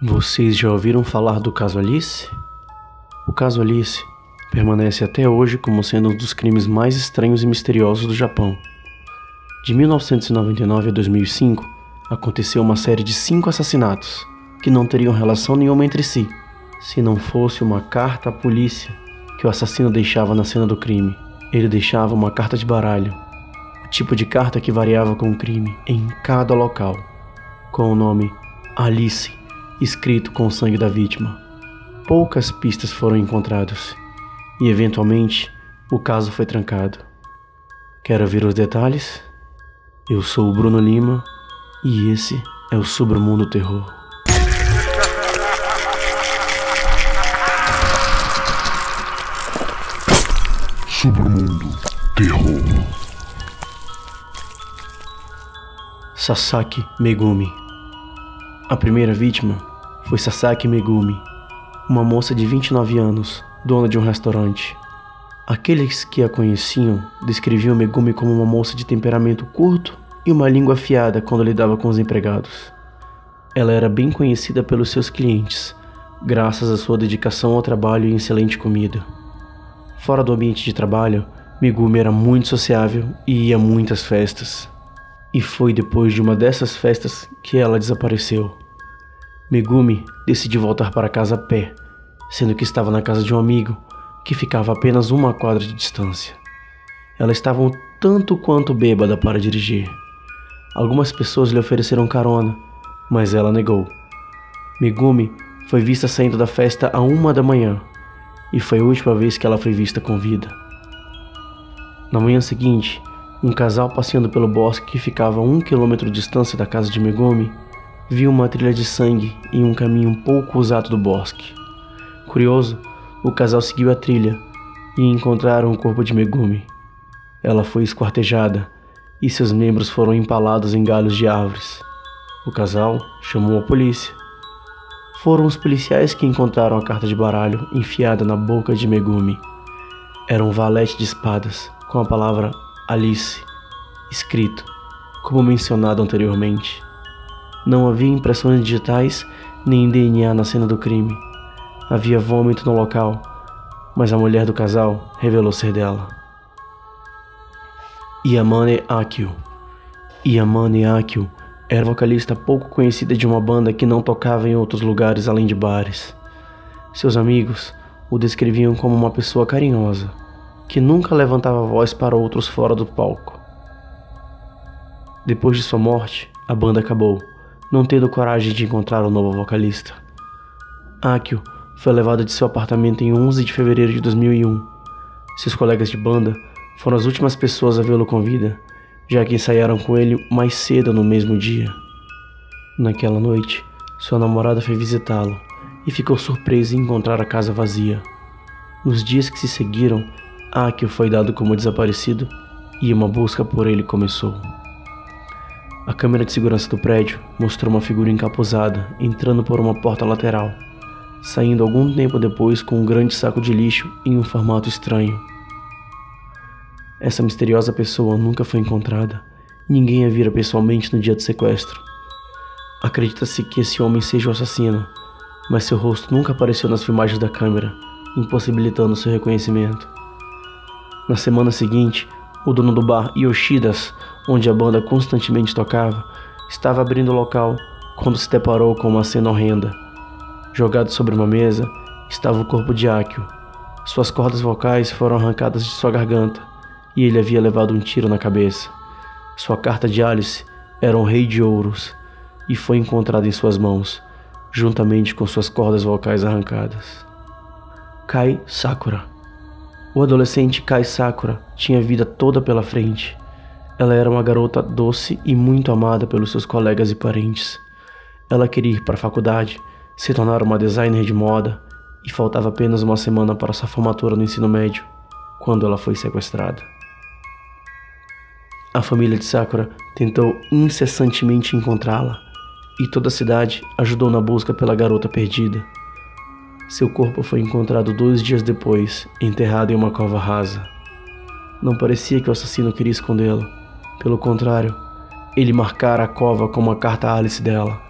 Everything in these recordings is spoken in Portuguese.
Vocês já ouviram falar do caso Alice? O caso Alice permanece até hoje como sendo um dos crimes mais estranhos e misteriosos do Japão. De 1999 a 2005, aconteceu uma série de cinco assassinatos que não teriam relação nenhuma entre si, se não fosse uma carta à polícia que o assassino deixava na cena do crime. Ele deixava uma carta de baralho, o tipo de carta que variava com o crime em cada local, com o nome Alice escrito com o sangue da vítima. Poucas pistas foram encontradas e, eventualmente, o caso foi trancado. Quer ouvir os detalhes? Eu sou o Bruno Lima e esse é o Submundo Terror. Submundo Terror Sasaki Megumi A primeira vítima foi Sasaki Megumi, uma moça de 29 anos, dona de um restaurante. Aqueles que a conheciam descreviam Megumi como uma moça de temperamento curto e uma língua afiada quando lidava com os empregados. Ela era bem conhecida pelos seus clientes, graças à sua dedicação ao trabalho e excelente comida. Fora do ambiente de trabalho, Megumi era muito sociável e ia a muitas festas. E foi depois de uma dessas festas que ela desapareceu. Megumi decidiu voltar para casa a pé, sendo que estava na casa de um amigo que ficava a apenas uma quadra de distância. Ela estava um tanto quanto bêbada para dirigir. Algumas pessoas lhe ofereceram carona, mas ela negou. Megumi foi vista saindo da festa a uma da manhã e foi a última vez que ela foi vista com vida. Na manhã seguinte, um casal passeando pelo bosque que ficava a um quilômetro de distância da casa de Megumi viu uma trilha de sangue em um caminho pouco usado do bosque. Curioso, o casal seguiu a trilha e encontraram o corpo de Megumi. Ela foi esquartejada e seus membros foram empalados em galhos de árvores. O casal chamou a polícia. Foram os policiais que encontraram a carta de baralho enfiada na boca de Megumi. Era um valete de espadas com a palavra Alice escrito, como mencionado anteriormente. Não havia impressões digitais nem DNA na cena do crime. Havia vômito no local, mas a mulher do casal revelou ser dela. Yamane Akio. Yamane Akio era vocalista pouco conhecida de uma banda que não tocava em outros lugares além de bares. Seus amigos o descreviam como uma pessoa carinhosa, que nunca levantava voz para outros fora do palco. Depois de sua morte, a banda acabou não tendo coragem de encontrar o um novo vocalista. Akio foi levado de seu apartamento em 11 de fevereiro de 2001. Seus colegas de banda foram as últimas pessoas a vê-lo com vida, já que ensaiaram com ele mais cedo no mesmo dia. Naquela noite, sua namorada foi visitá-lo e ficou surpresa em encontrar a casa vazia. Nos dias que se seguiram, Akio foi dado como desaparecido e uma busca por ele começou. A câmera de segurança do prédio mostrou uma figura encapuzada entrando por uma porta lateral, saindo algum tempo depois com um grande saco de lixo em um formato estranho. Essa misteriosa pessoa nunca foi encontrada. Ninguém a vira pessoalmente no dia do sequestro. Acredita-se que esse homem seja o assassino, mas seu rosto nunca apareceu nas filmagens da câmera, impossibilitando seu reconhecimento. Na semana seguinte, o dono do bar Yoshidas onde a banda constantemente tocava, estava abrindo o local quando se deparou com uma cena horrenda. Jogado sobre uma mesa estava o corpo de Akio. Suas cordas vocais foram arrancadas de sua garganta e ele havia levado um tiro na cabeça. Sua carta de Alice era um rei de ouros e foi encontrada em suas mãos, juntamente com suas cordas vocais arrancadas. Kai Sakura. O adolescente Kai Sakura tinha vida toda pela frente. Ela era uma garota doce e muito amada pelos seus colegas e parentes. Ela queria ir para a faculdade, se tornar uma designer de moda e faltava apenas uma semana para sua formatura no ensino médio, quando ela foi sequestrada. A família de Sakura tentou incessantemente encontrá-la e toda a cidade ajudou na busca pela garota perdida. Seu corpo foi encontrado dois dias depois, enterrado em uma cova rasa. Não parecia que o assassino queria escondê-la pelo contrário, ele marcara a cova com uma carta Alice dela,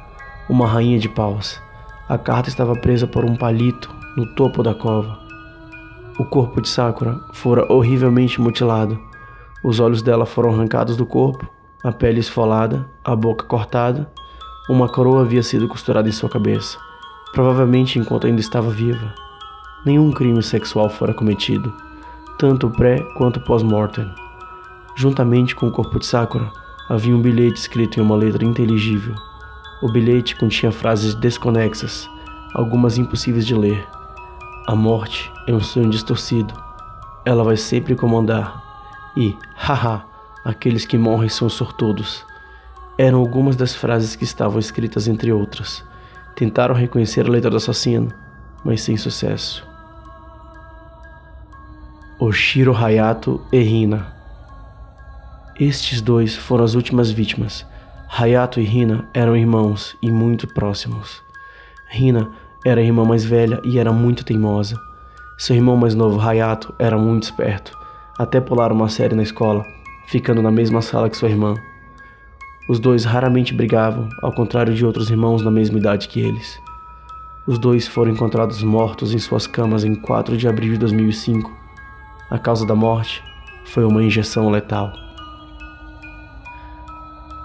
uma rainha de paus, A carta estava presa por um palito no topo da cova. O corpo de Sakura fora horrivelmente mutilado. Os olhos dela foram arrancados do corpo, a pele esfolada, a boca cortada. Uma coroa havia sido costurada em sua cabeça, provavelmente enquanto ainda estava viva. Nenhum crime sexual fora cometido, tanto pré quanto pós-mortem. Juntamente com o corpo de Sakura, havia um bilhete escrito em uma letra inteligível. O bilhete continha frases desconexas, algumas impossíveis de ler. A morte é um sonho distorcido. Ela vai sempre comandar. E, haha, aqueles que morrem são sortudos. Eram algumas das frases que estavam escritas entre outras. Tentaram reconhecer a letra do assassino, mas sem sucesso. Oshiro Hayato e Hina. Estes dois foram as últimas vítimas. Hayato e Hina eram irmãos e muito próximos. Hina era a irmã mais velha e era muito teimosa. Seu irmão mais novo, Hayato, era muito esperto, até pular uma série na escola, ficando na mesma sala que sua irmã. Os dois raramente brigavam, ao contrário de outros irmãos na mesma idade que eles. Os dois foram encontrados mortos em suas camas em 4 de abril de 2005 a causa da morte foi uma injeção letal.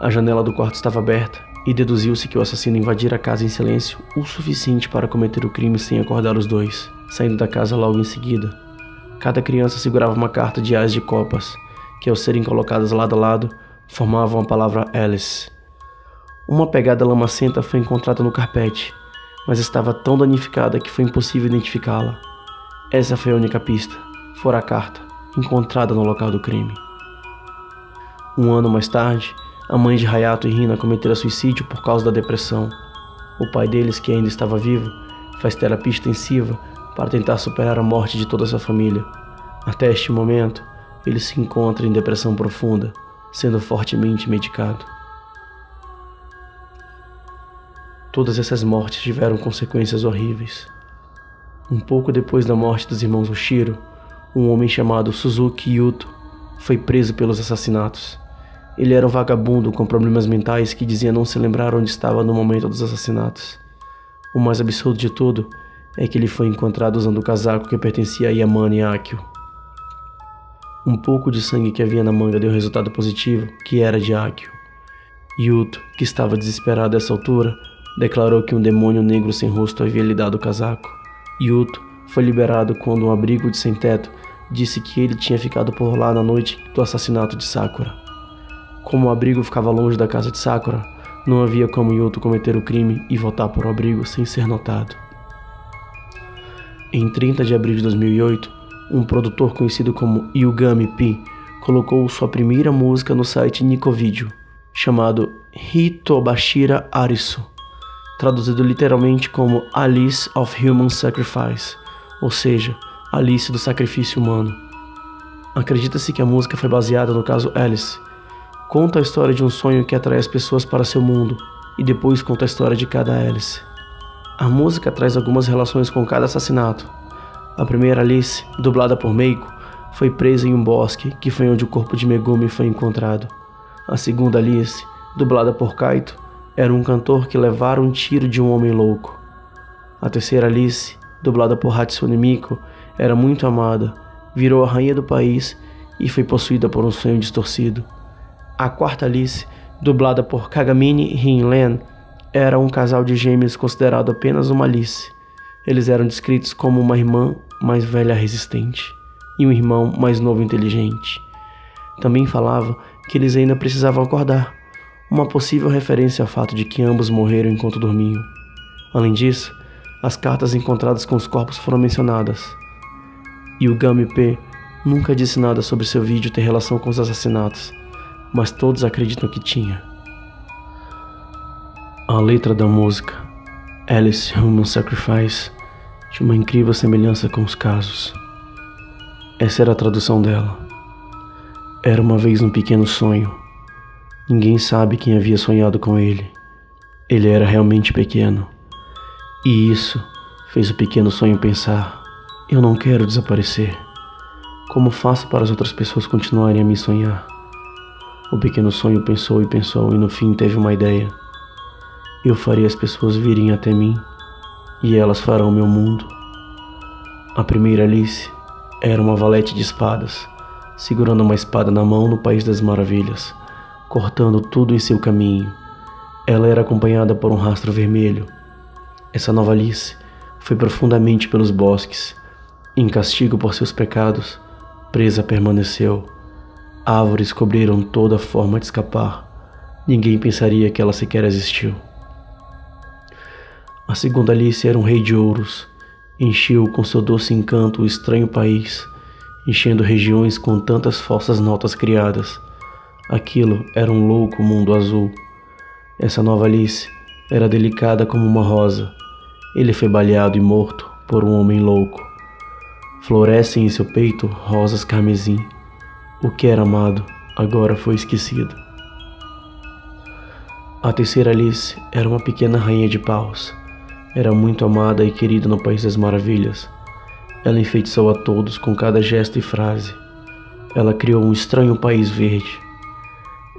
A janela do quarto estava aberta e deduziu-se que o assassino invadira a casa em silêncio o suficiente para cometer o crime sem acordar os dois, saindo da casa logo em seguida. Cada criança segurava uma carta de ás de copas, que ao serem colocadas lado a lado, formavam a palavra Alice. Uma pegada lamacenta foi encontrada no carpete, mas estava tão danificada que foi impossível identificá-la. Essa foi a única pista fora a carta, encontrada no local do crime. Um ano mais tarde, a mãe de Hayato e Rina cometeram suicídio por causa da depressão. O pai deles, que ainda estava vivo, faz terapia extensiva para tentar superar a morte de toda a sua família. Até este momento, ele se encontra em depressão profunda, sendo fortemente medicado. Todas essas mortes tiveram consequências horríveis. Um pouco depois da morte dos irmãos Oshiro, um homem chamado Suzuki Yuto foi preso pelos assassinatos. Ele era um vagabundo com problemas mentais que dizia não se lembrar onde estava no momento dos assassinatos. O mais absurdo de tudo é que ele foi encontrado usando o casaco que pertencia a Yamane Akio. Um pouco de sangue que havia na manga deu resultado positivo, que era de Akio. Yuto, que estava desesperado a essa altura, declarou que um demônio negro sem rosto havia lhe dado o casaco. Yuto foi liberado quando um abrigo de sem-teto disse que ele tinha ficado por lá na noite do assassinato de Sakura. Como o abrigo ficava longe da casa de Sakura, não havia como Yuto cometer o crime e voltar para o abrigo sem ser notado. Em 30 de abril de 2008, um produtor conhecido como Yugami P colocou sua primeira música no site Nicovideo, chamado Hitobashira Arisu, traduzido literalmente como Alice of Human Sacrifice, ou seja, Alice do sacrifício humano. Acredita-se que a música foi baseada no caso Alice. Conta a história de um sonho que atrai as pessoas para seu mundo e depois conta a história de cada Alice. A música traz algumas relações com cada assassinato. A primeira Alice, dublada por Meiko, foi presa em um bosque, que foi onde o corpo de Megumi foi encontrado. A segunda Alice, dublada por Kaito, era um cantor que levara um tiro de um homem louco. A terceira Alice, dublada por Hatsune Miku, era muito amada, virou a rainha do país e foi possuída por um sonho distorcido. A quarta Alice, dublada por Kagamine Hinlen, era um casal de gêmeos considerado apenas uma Alice. Eles eram descritos como uma irmã mais velha resistente e um irmão mais novo inteligente. Também falava que eles ainda precisavam acordar, uma possível referência ao fato de que ambos morreram enquanto dormiam. Além disso, as cartas encontradas com os corpos foram mencionadas, e o Gami P nunca disse nada sobre seu vídeo ter relação com os assassinatos, mas todos acreditam que tinha. A letra da música Alice Human Sacrifice tinha uma incrível semelhança com os casos. Essa era a tradução dela. Era uma vez um pequeno sonho. Ninguém sabe quem havia sonhado com ele. Ele era realmente pequeno. E isso fez o pequeno sonho pensar: eu não quero desaparecer. Como faço para as outras pessoas continuarem a me sonhar? O pequeno sonho pensou e pensou e no fim teve uma ideia. Eu faria as pessoas virem até mim e elas farão meu mundo. A primeira Alice era uma valete de espadas, segurando uma espada na mão no País das Maravilhas, cortando tudo em seu caminho. Ela era acompanhada por um rastro vermelho. Essa nova Alice foi profundamente pelos bosques. Em castigo por seus pecados, presa permaneceu. Árvores cobriram toda forma de escapar. Ninguém pensaria que ela sequer existiu. A segunda Alice era um rei de ouros. Encheu com seu doce encanto o estranho país, enchendo regiões com tantas falsas notas criadas. Aquilo era um louco mundo azul. Essa nova Alice era delicada como uma rosa. Ele foi baleado e morto por um homem louco. Florescem em seu peito rosas carmesim. O que era amado agora foi esquecido. A terceira Alice era uma pequena rainha de paus. Era muito amada e querida no País das Maravilhas. Ela enfeitiçou a todos com cada gesto e frase. Ela criou um estranho país verde.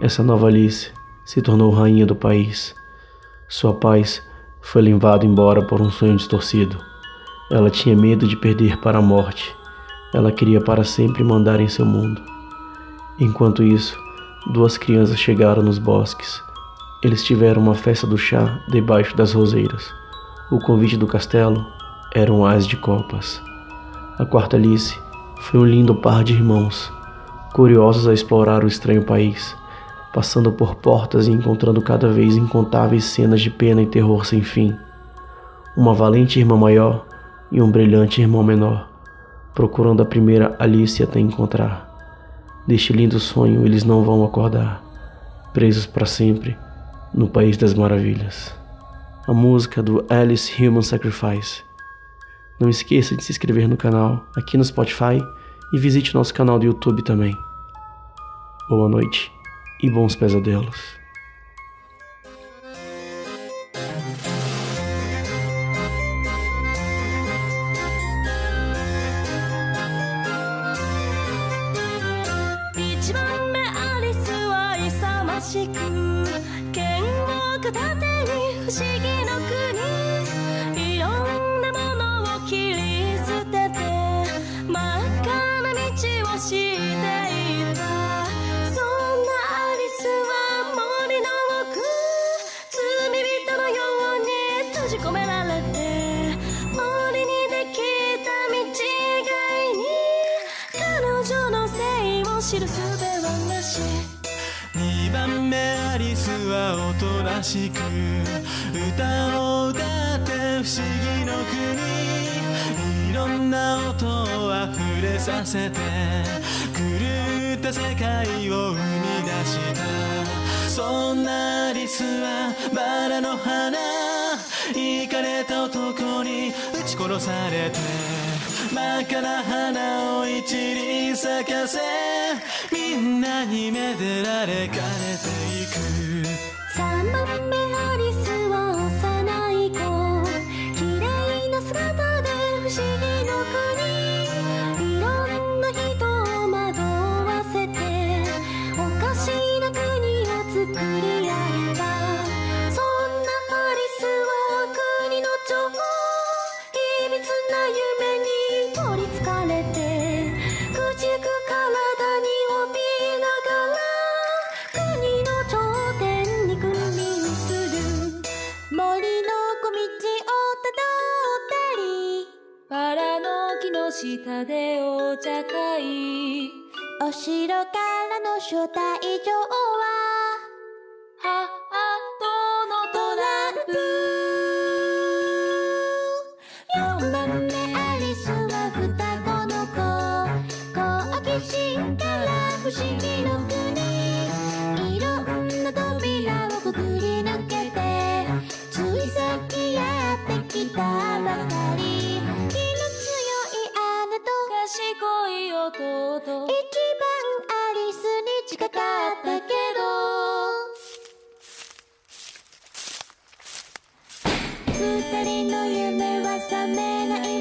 Essa nova Alice se tornou rainha do país. Sua paz foi levada embora por um sonho distorcido. Ela tinha medo de perder para a morte. Ela queria para sempre mandar em seu mundo. Enquanto isso, duas crianças chegaram nos bosques. Eles tiveram uma festa do chá debaixo das roseiras. O convite do castelo era um ás de copas. A quarta Alice foi um lindo par de irmãos, curiosos a explorar o estranho país, passando por portas e encontrando cada vez incontáveis cenas de pena e terror sem fim. Uma valente irmã maior e um brilhante irmão menor, procurando a primeira Alice até encontrar. Deste lindo sonho eles não vão acordar, presos para sempre no País das Maravilhas a música do Alice Human Sacrifice. Não esqueça de se inscrever no canal aqui no Spotify e visite nosso canal do YouTube também. Boa noite e bons pesadelos. 剣を片手に不思議の国いろんなものを切り捨てて真っ赤な道をしていたそんなアリスは森の奥。罪人のように閉じ込められて森にできた道以外に彼女のせいを知る術はなし。2番目アリスはおとなしく歌を歌って不思議の国いろんな音を溢れさせて狂った世界を生み出したそんなアリスはバラの花イかれた男に撃ち殺されて真っ赤な花を一輪咲かせみんなにめでられかれていく。下でお茶会。お城からの招待状は？母とのトランプ。4番目アリスは双子の子。好奇心から不思議の国ととと一番アリスに近かったけど。二人の夢は覚めない。